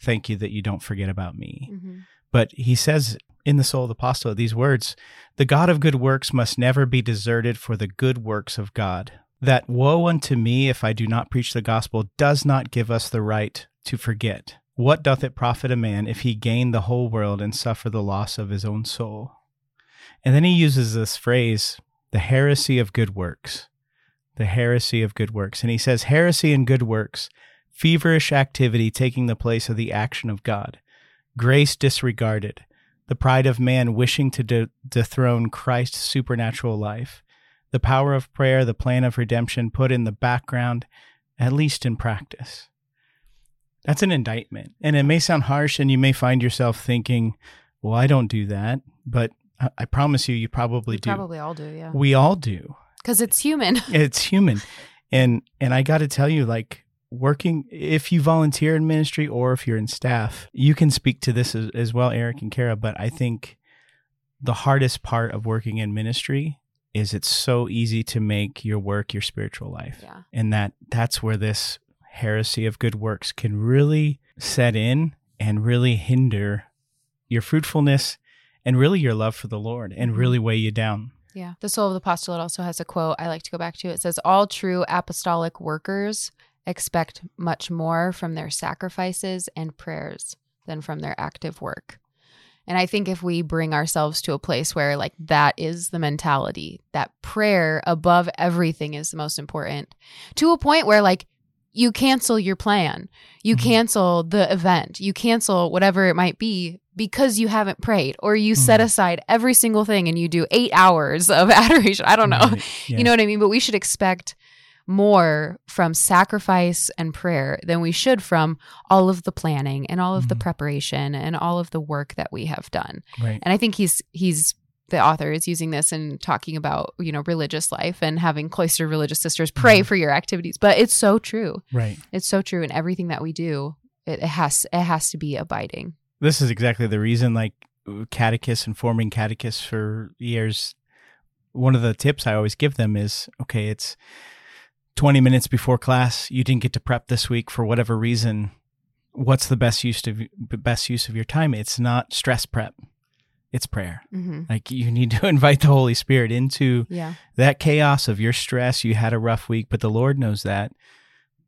Thank you that you don't forget about me. Mhm. But he says in the soul of the apostle these words The God of good works must never be deserted for the good works of God. That woe unto me if I do not preach the gospel does not give us the right to forget. What doth it profit a man if he gain the whole world and suffer the loss of his own soul? And then he uses this phrase, the heresy of good works. The heresy of good works. And he says, heresy and good works, feverish activity taking the place of the action of God, grace disregarded, the pride of man wishing to de- dethrone Christ's supernatural life, the power of prayer, the plan of redemption put in the background, at least in practice. That's an indictment. And it may sound harsh, and you may find yourself thinking, well, I don't do that. But I, I promise you, you probably We do. Probably all do, yeah. We all do. Because it's human. It's human. And and I got to tell you like working if you volunteer in ministry or if you're in staff, you can speak to this as, as well Eric and Kara, but I think the hardest part of working in ministry is it's so easy to make your work your spiritual life. Yeah. And that that's where this heresy of good works can really set in and really hinder your fruitfulness and really your love for the Lord and Mhm. really weigh you down. Yeah. The Soul of the Apostolate also has a quote I like to go back to. It says, All true apostolic workers expect much more from their sacrifices and prayers than from their active work. And I think if we bring ourselves to a place where, like, that is the mentality, that prayer above everything is the most important, to a point where, like, you cancel your plan, you Mhm. cancel the event, you cancel whatever it might be because you haven't prayed, or you set Mhm. aside every single thing and you do eight hours of adoration. I don't know. Right. Yeah. You know what I mean? But we should expect more from sacrifice and prayer than we should from all of the planning and all of the Mhm. preparation and all of the work that we have done. right. And I think he's he's the author is using this and talking about, you know, religious life and having cloistered religious sisters pray Mhm. for your activities. But it's so true. Right. It's so true in everything that we do. It, it has it has to be abiding. This is exactly the reason, like catechists and forming catechists for years. One of the tips I always give them is okay, it's 20 minutes before class. You didn't get to prep this week for whatever reason. What's the best use of best use of your time? It's not stress prep. It's prayer. Mm-hmm. Like you need to invite the Holy Spirit into Yeah. that chaos of your stress. You had a rough week, but the Lord knows that.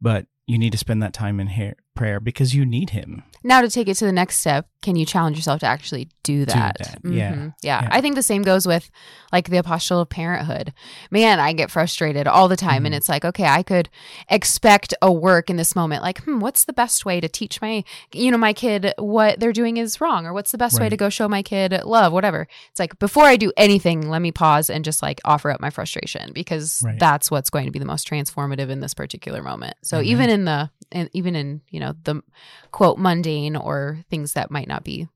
But you need to spend that time in here, prayer because you need Him. Now to take it to the next step, can you challenge yourself to actually do that? that, yeah. Mhm. yeah. Yeah. I think the same goes with like the apostle of parenthood. Man, I get frustrated all the time and Mhm. it's like, okay, I could expect a work in this moment like, "Hmm, what's the best way to teach my you know, my kid what they're doing is wrong or what's the best way to go show my kid love, whatever." It's like before I do anything, let me pause and just like offer up my frustration because Right. that's what's going to be the most transformative in this particular moment. So Amen. even in the in, even in, you know, the quote mundane or things that might not be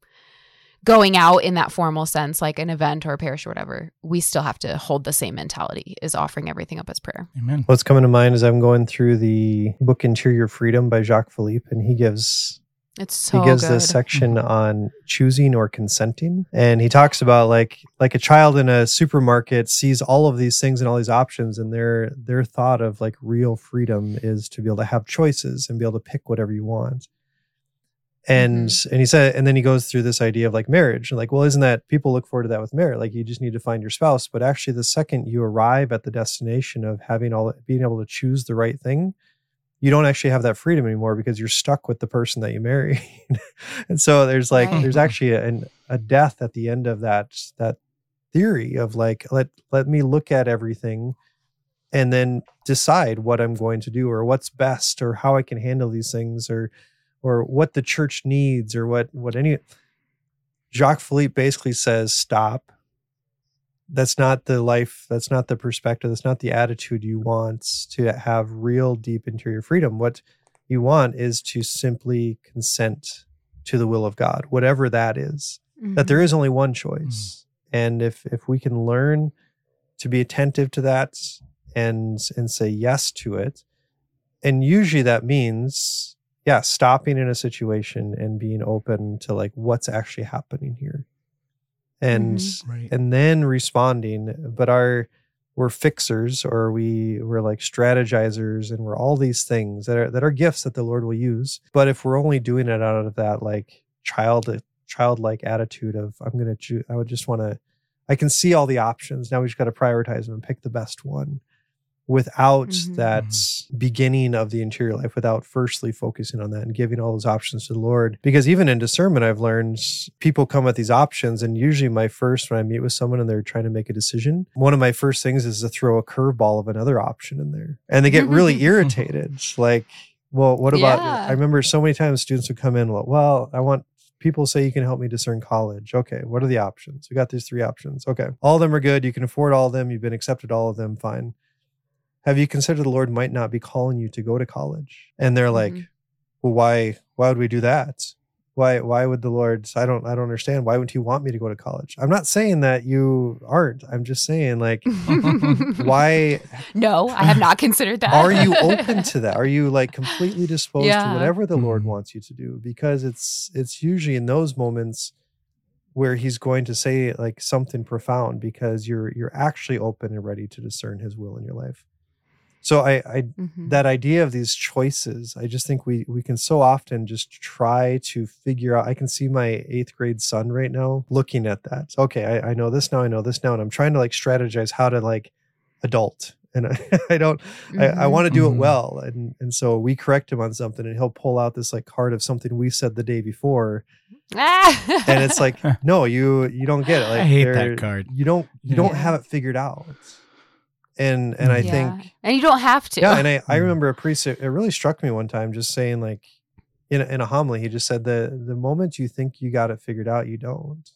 going out in that formal sense like an event or a parish or whatever we still have to hold the same mentality is offering everything up as prayer Amen. What's coming to mind is I'm going through the book Interior Freedom by Jacques Philippe, and he gives it's so he gives good. this section on choosing or consenting and he talks about like like a child in a supermarket sees all of these things and all these options and their their thought of like real freedom is to be able to have choices and be able to pick whatever you want. And mm-hmm. and he said and then he goes through this idea of like marriage and like well isn't that people look forward to that with marriage like you just need to find your spouse but actually the second you arrive at the destination of having all being able to choose the right thing you don't actually have that freedom anymore because you're stuck with the person that you marry and so there's like Right. there's actually a, an, a death at the end of that that theory of like let let me look at everything and then decide what i'm going to do or what's best or how i can handle these things or or what the church needs or what what any jacques philippe basically says stop that's not the life that's not the perspective that's not the attitude you want to have real deep interior freedom. What you want is to simply consent to the will of god whatever that is that Mhm. there is only one choice. And if if we can learn to be attentive to that and and say yes to it and usually that means yeah stopping in a situation and being open to like what's actually happening here and Mhm. Right. and then responding but our we're fixers or we we're like strategizers and we're all these things that are that are gifts that the lord will use but if we're only doing it out of that like child childlike attitude of I'm going to choose. I would just want to. I can see all the options. Now we just got to prioritize them and pick the best one without Mhm. that beginning of the interior life, without firstly focusing on that and giving all those options to the Lord. Because even in discernment, I've learned people come with these options. And usually, my first, when I meet with someone and they're trying to make a decision, one of my first things is to throw a curveball of another option in there. And they get really irritated. It's like, well, what about? Yeah. I remember so many times students would come in, well, well, I want people say you can help me discern college. Okay, what are the options? We got these three options. Okay, all of them are good. You can afford all of them. You've been accepted all of them. Fine. Have you considered the Lord might not be calling you to go to college? And they're like, Mhm. well, why? Why would we do that? Why? Why would the Lord? I don't. I don't understand. Why wouldn't He want me to go to college? I'm not saying that you aren't. I'm just saying like. Why No, I have not considered that. are you open to that? Are you like completely disposed to whatever the Lord Mhm. wants you to do? Because it's it's usually in those moments where he's going to say like something profound because you're you're actually open and ready to discern his will in your life. So I I Mhm. that idea of these choices, I just think we we can so often just try to figure out. I can see my eighth grade son right now looking at that. Okay, I, I know this now, I know this now, and I'm trying to like strategize how to like adult. And I, I don't I, I Mhm. want to do it Mhm. well. And and so we correct him on something and he'll pull out this like card of something we said the day before. Ah. And it's like, no, you you don't get it. Like I hate that card. You don't you don't have it figured out. And and I Yeah. think and you don't have to. yeah, and I, I Mm. remember a priest. It, it really struck me one time, just saying like, in a, in a homily, he just said the the moment you think you got it figured out, you don't,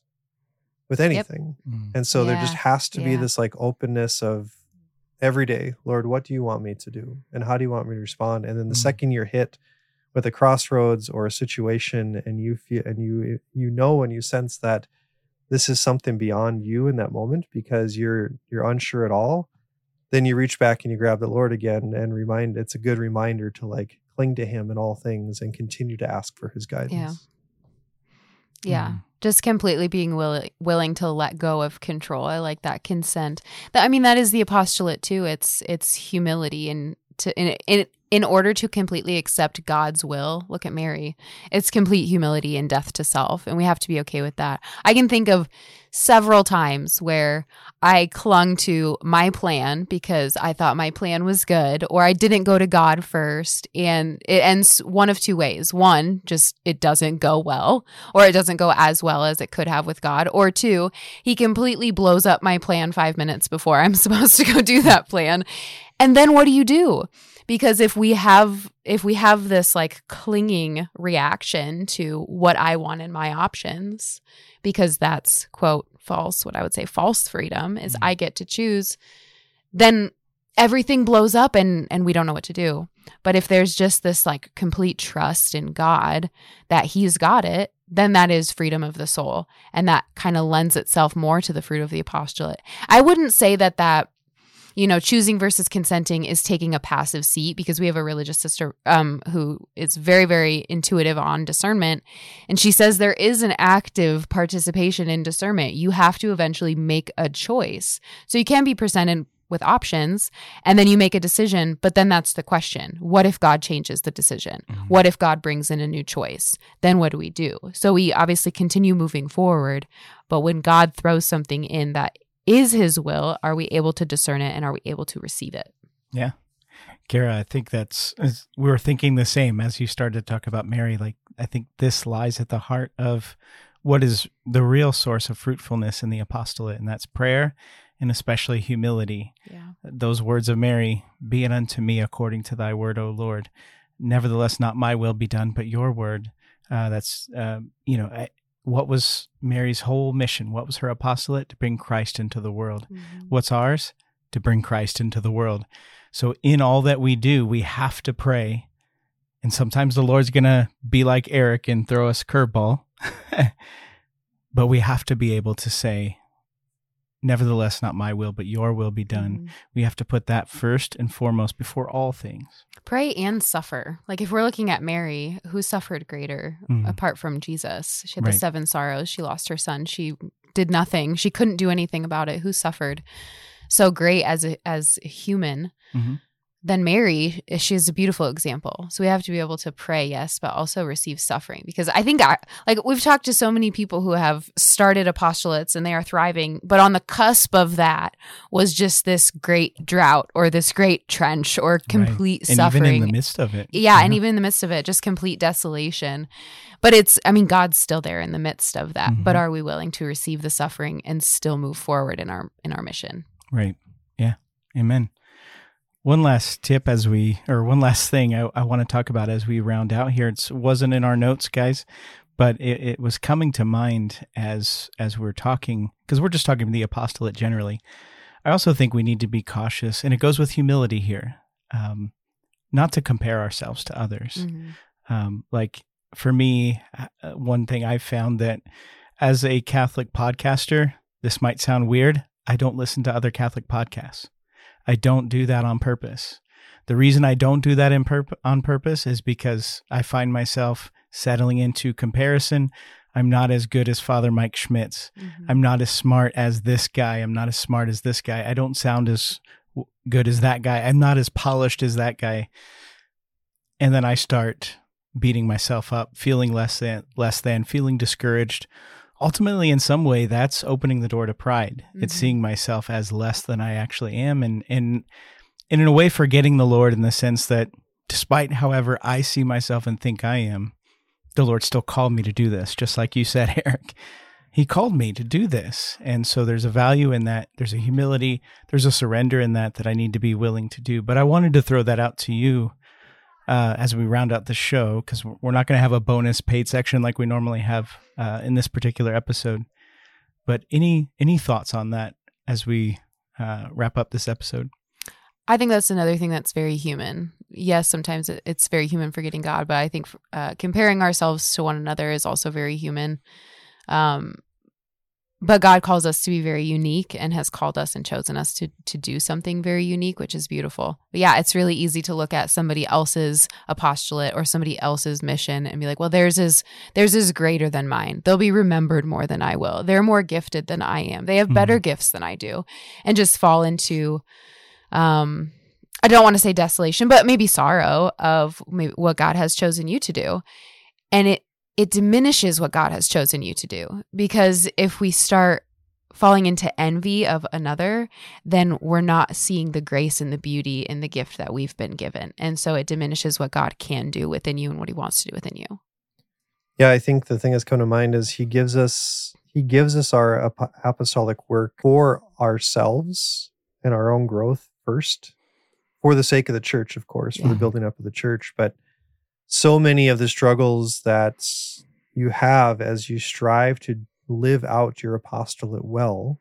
with anything. Mm. And so there just has to be yeah. this like openness of every day, Lord, what do you want me to do, and how do you want me to respond? And then the Mm. second you're hit with a crossroads or a situation, and you feel and you you know and you sense that this is something beyond you in that moment because you're you're unsure at all then you reach back and you grab the lord again and remind it's a good reminder to like cling to him in all things and continue to ask for his guidance Yeah. Mm. Just completely being willing willing to let go of control. I like that consent. That I mean that is the apostolate too. It's it's humility and to in in in order to completely accept God's will, look at Mary. It's complete humility and death to self, and we have to be okay with that. I can think of several times where I clung to my plan because I thought my plan was good, or I didn't go to God first, and it ends one of two ways. One, just it doesn't go well, or it doesn't go as well as it could have with God, or two, He completely blows up my plan five minutes before I'm supposed to go do that plan. And then what do you do? Because if we have if we have this like clinging reaction to what I want in my options, because that's quote false, what I would say false freedom is Mhm. I get to choose, then everything blows up and and we don't know what to do. But if there's just this like complete trust in God that he's got it, then that is freedom of the soul and that kind of lends itself more to the fruit of the apostolate. I wouldn't say that that you know choosing versus consenting is taking a passive seat because we have a religious sister um, who is very very intuitive on discernment. And she says there is an active participation in discernment. You have to eventually make a choice. So you can be presented with options and then you make a decision but then that's the question. What if god changes the decision? Mhm. what if god brings in a new choice? Then what do we do? So we obviously continue moving forward but when god throws something in that is his will are we able to discern it and are we able to receive it Yeah. Kara, I think that's we were thinking the same as you started to talk about Mary. Like I think this lies at the heart of what is the real source of fruitfulness in the apostolate, and that's prayer and especially humility. yeah Those words of Mary, be it unto me according to thy word, O Lord. Nevertheless, not my will be done, but your word. Uh, that's, uh, you know, I, what was Mary's whole mission? What was her apostolate? To bring Christ into the world. Mm-hmm. What's ours? To bring Christ into the world. So, in all that we do, we have to pray. And sometimes the Lord's going to be like Eric and throw us a curveball. but we have to be able to say, Nevertheless, not my will, but your will be done. Mhm. We have to put that first and foremost before all things. pray and suffer like if we're looking at mary who suffered greater Mhm. apart from jesus she had Right. the seven sorrows she lost her son she did nothing she couldn't do anything about it who suffered so great as a as a human Mhm. Then Mary, eh, she's a beautiful example. So we have to be able to pray, yes, but also receive suffering. Because I think, I, like, we've talked to so many people who have started apostolates and they are thriving, but on the cusp of that was just this great drought or this great trench or complete right. and suffering. even in the midst of it. Yeah, and even in the midst of it, just complete desolation. But it's, I mean, God's still there in the midst of that. But Mhm. are we willing to receive the suffering and still move forward in our in our mission? Right. Yeah. Amen. One last tip as we, or one last thing I, I want to talk about as we round out here. It wasn't in our notes, guys, but it, it was coming to mind as as we're talking because we're just talking the apostolate generally. I also think we need to be cautious, and it goes with humility here, um, not to compare ourselves to others. Mhm. Um, like for me, uh, one thing I've found that as a Catholic podcaster, this might sound weird. I don't listen to other Catholic podcasts. I don't do that on purpose. The reason I don't do that in purp- on purpose is because I find myself settling into comparison. I'm not as good as Father Mike Schmitz. Mhm. I'm not as smart as this guy. I'm not as smart as this guy. I don't sound as good as that guy. I'm not as polished as that guy. And then I start beating myself up, feeling less than, less than, feeling discouraged. Ultimately, in some way, that's opening the door to pride. It's Mhm. seeing myself as less than I actually am, and and and in a way, forgetting the Lord in the sense that, despite however I see myself and think I am, the Lord still called me to do this, just like you said, Eric. He called me to do this. And so there's a value in that. There's a humility, there's a surrender in that that I need to be willing to do. But I wanted to throw that out to you uh, as we round out the show, because we're not going to have a bonus paid section like we normally have uh, in this particular episode. But any any thoughts on that as we uh, wrap up this episode? I think that's another thing that's very human. Yes, sometimes it's very human forgetting God, but I think uh, comparing ourselves to one another is also very human. Um, but God calls us to be very unique and has called us and chosen us to to do something very unique, which is beautiful. But yeah, it's really easy to look at somebody else's apostolate or somebody else's mission and be like, well, theirs is theirs is greater than mine. They'll be remembered more than I will. They're more gifted than I am. They have better gifts than I do, and just fall into um I don't want to say desolation, but maybe sorrow of maybe what God has chosen you to do. And it it diminishes what God has chosen you to do because if we start falling into envy of another, then we're not seeing the grace and the beauty and the gift that we've been given. And so it diminishes what God can do within you and what he wants to do within you. Yeah, I think the thing that's come to mind is he gives us he gives us our ap- apostolic work for ourselves and our own growth first, for the sake of the church, of course, for the building up of the church. But so many of the struggles that you have as you strive to live out your apostolate well,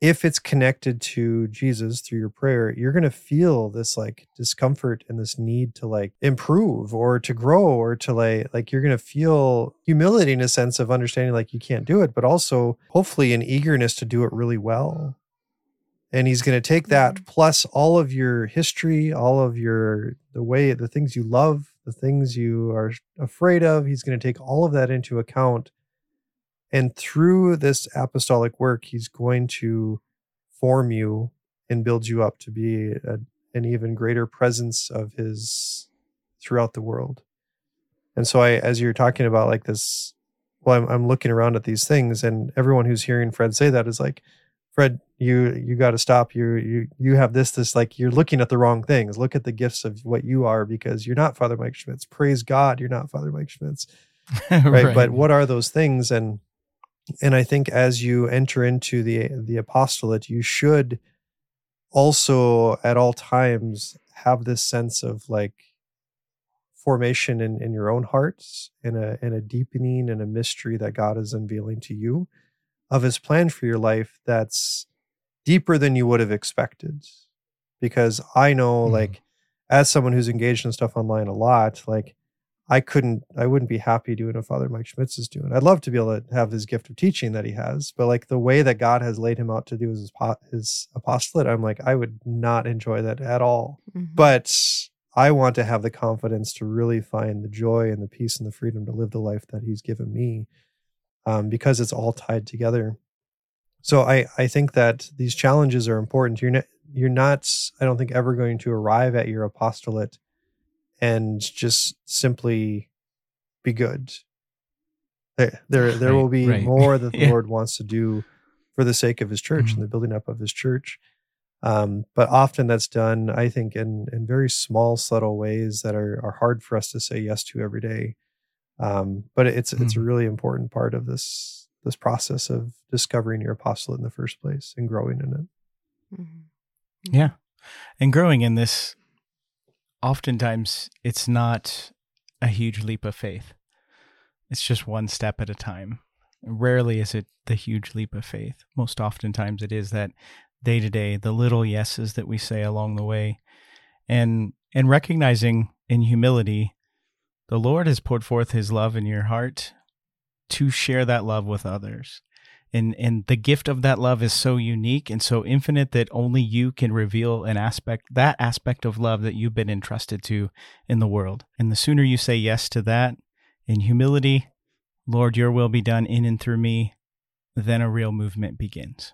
if it's connected to Jesus through your prayer, you're going to feel this like discomfort and this need to like improve or to grow or to like like you're going to feel humility in a sense of understanding like you can't do it, but also hopefully an eagerness to do it really well. And he's going to take that mm-hmm. plus all of your history, all of your the way the things you love, the things you are afraid of, he's going to take all of that into account and through this apostolic work, he's going to form you and build you up to be a, an even greater presence of his throughout the world. And so I, as you're talking about like this, well, I'm, I'm looking around at these things and everyone who's hearing Fred say that is like, Fred, you, you got to stop. You, you, you have this, this, like you're looking at the wrong things. Look at the gifts of what you are because you're not Father Mike Schmitz. Praise God. You're not Father Mike Schmitz right, but what are those things and and i think as you enter into the the apostolate you should also at all times have this sense of like formation in, in your own hearts and a and a deepening and a mystery that god is unveiling to you of his plan for your life that's deeper than you would have expected because i know Mhm. like as someone who's engaged in stuff online a lot like I couldn't, I wouldn't be happy doing what Father Mike Schmitz is doing. I'd love to be able to have his gift of teaching that he has, but like the way that God has laid him out to do his, his apostolate, I'm like, I would not enjoy that at all. Mhm. But I want to have the confidence to really find the joy and the peace and the freedom to live the life that he's given me um, because it's all tied together. So I, I think that these challenges are important. You're ne- you're not i don't think ever going to arrive at your apostolate and just simply be good there there, there Right, will be right. more that the Yeah. lord wants to do for the sake of his church Mhm. and the building up of his church um, but often that's done i think in in very small subtle ways that are are hard for us to say yes to every day um, but it's it's a Mhm. really important part of this this process of discovering your apostolate in the first place and growing in it Mhm. Yeah. And growing in this, oftentimes it's not a huge leap of faith. It's just one step at a time. Rarely is it the huge leap of faith. Most oftentimes it is that day to day, the little yeses that we say along the way. And and recognizing in humility, the Lord has poured forth his love in your heart to share that love with others. And and the gift of that love is so unique and so infinite that only you can reveal an aspect that aspect of love that you've been entrusted to in the world. And the sooner you say yes to that in humility lord your will be done in and through me then a real movement begins